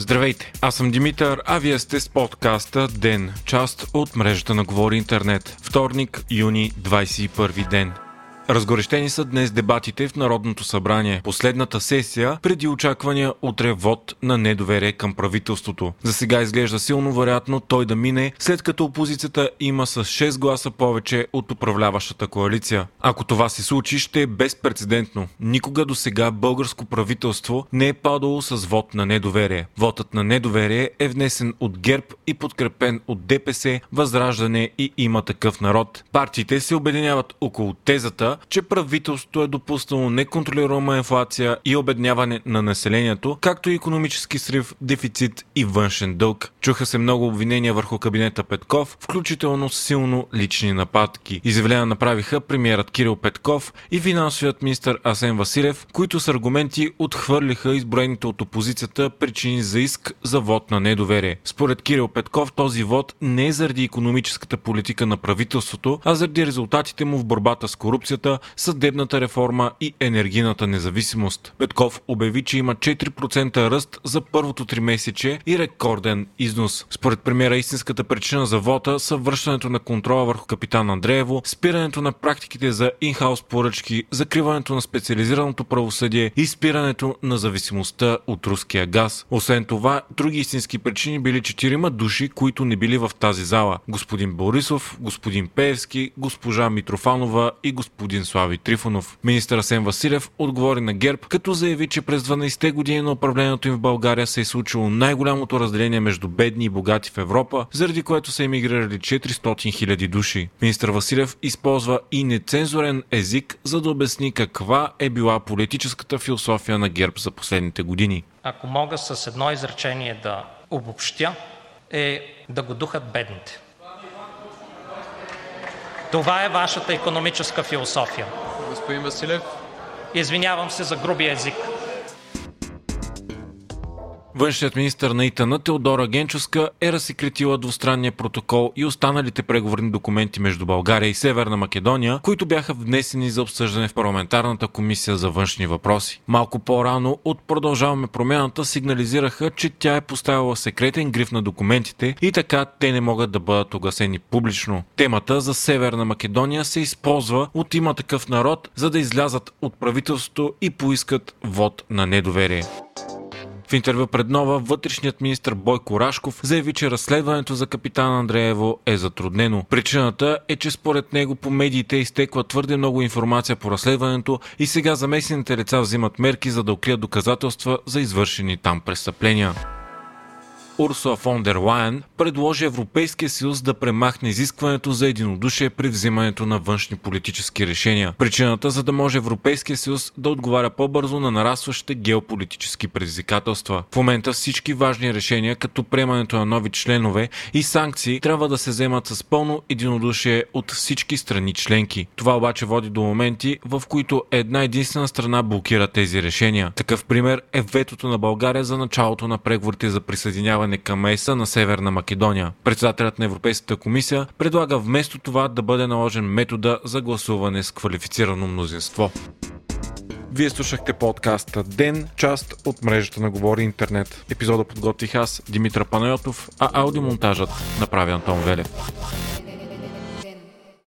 Здравейте, аз съм Димитър, а вие сте с подкаста Ден, част от мрежата на Говори Интернет. Вторник, юни, 21 ден. Разгорещени са днес дебатите в Народното събрание. Последната сесия преди очаквания утре вод на недоверие към правителството. За сега изглежда силно вероятно той да мине, след като опозицията има с 6 гласа повече от управляващата коалиция. Ако това се случи, ще е безпредседентно. Никога до сега българско правителство не е падало с вод на недоверие. Вотът на недоверие е внесен от ГЕРБ и подкрепен от ДПС, Възраждане и има такъв народ. Партиите се обединяват около тезата, че правителството е допуснало неконтролируема инфлация и обедняване на населението, както и економически срив, дефицит и външен дълг. Чуха се много обвинения върху кабинета Петков, включително силно лични нападки. Изявления направиха премиерът Кирил Петков и финансовият министр Асен Василев, които с аргументи отхвърлиха изброените от опозицията причини за иск за вод на недоверие. Според Кирил Петков този вод не е заради економическата политика на правителството, а заради резултатите му в борбата с корупцията бюджета, съдебната реформа и енергийната независимост. Петков обяви, че има 4% ръст за първото три месече и рекорден износ. Според премиера истинската причина за вота са връщането на контрола върху капитан Андреево, спирането на практиките за инхаус поръчки, закриването на специализираното правосъдие и спирането на зависимостта от руския газ. Освен това, други истински причини били четирима души, които не били в тази зала. Господин Борисов, господин Пеевски, госпожа Митрофанова и господин господин Слави Трифонов. Министър Асен Василев отговори на ГЕРБ, като заяви, че през 12-те години на управлението им в България се е случило най-голямото разделение между бедни и богати в Европа, заради което са емигрирали 400 000 души. Министър Василев използва и нецензурен език, за да обясни каква е била политическата философия на ГЕРБ за последните години. Ако мога с едно изречение да обобщя, е да го духат бедните. Това е Вашата икономическа философия. Господин Василев. Извинявам се за грубия език. Външният министр на ИТН Теодора Генчовска е разсекретила двустранния протокол и останалите преговорни документи между България и Северна Македония, които бяха внесени за обсъждане в парламентарната комисия за външни въпроси. Малко по-рано от Продължаваме промяната сигнализираха, че тя е поставила секретен гриф на документите и така те не могат да бъдат огасени публично. Темата за Северна Македония се използва от има такъв народ, за да излязат от правителството и поискат вод на недоверие. В интервю пред Нова, вътрешният министр Бойко Рашков заяви, че разследването за капитан Андреево е затруднено. Причината е, че според него по медиите изтеква твърде много информация по разследването и сега замесените лица взимат мерки за да укрият доказателства за извършени там престъпления. Урсула фон дер Лайен предложи Европейския съюз да премахне изискването за единодушие при взимането на външни политически решения. Причината за да може Европейския съюз да отговаря по-бързо на нарастващите геополитически предизвикателства. В момента всички важни решения, като приемането на нови членове и санкции, трябва да се вземат с пълно единодушие от всички страни членки. Това обаче води до моменти, в които една единствена страна блокира тези решения. Такъв пример е ветото на България за началото на преговорите за присъединяване присъединяване към ЕСА на Северна Македония. Председателят на Европейската комисия предлага вместо това да бъде наложен метода за гласуване с квалифицирано мнозинство. Вие слушахте подкаста Ден, част от мрежата на Говори Интернет. Епизода подготвих аз, Димитър Панайотов, а аудиомонтажът направи Антон Велев.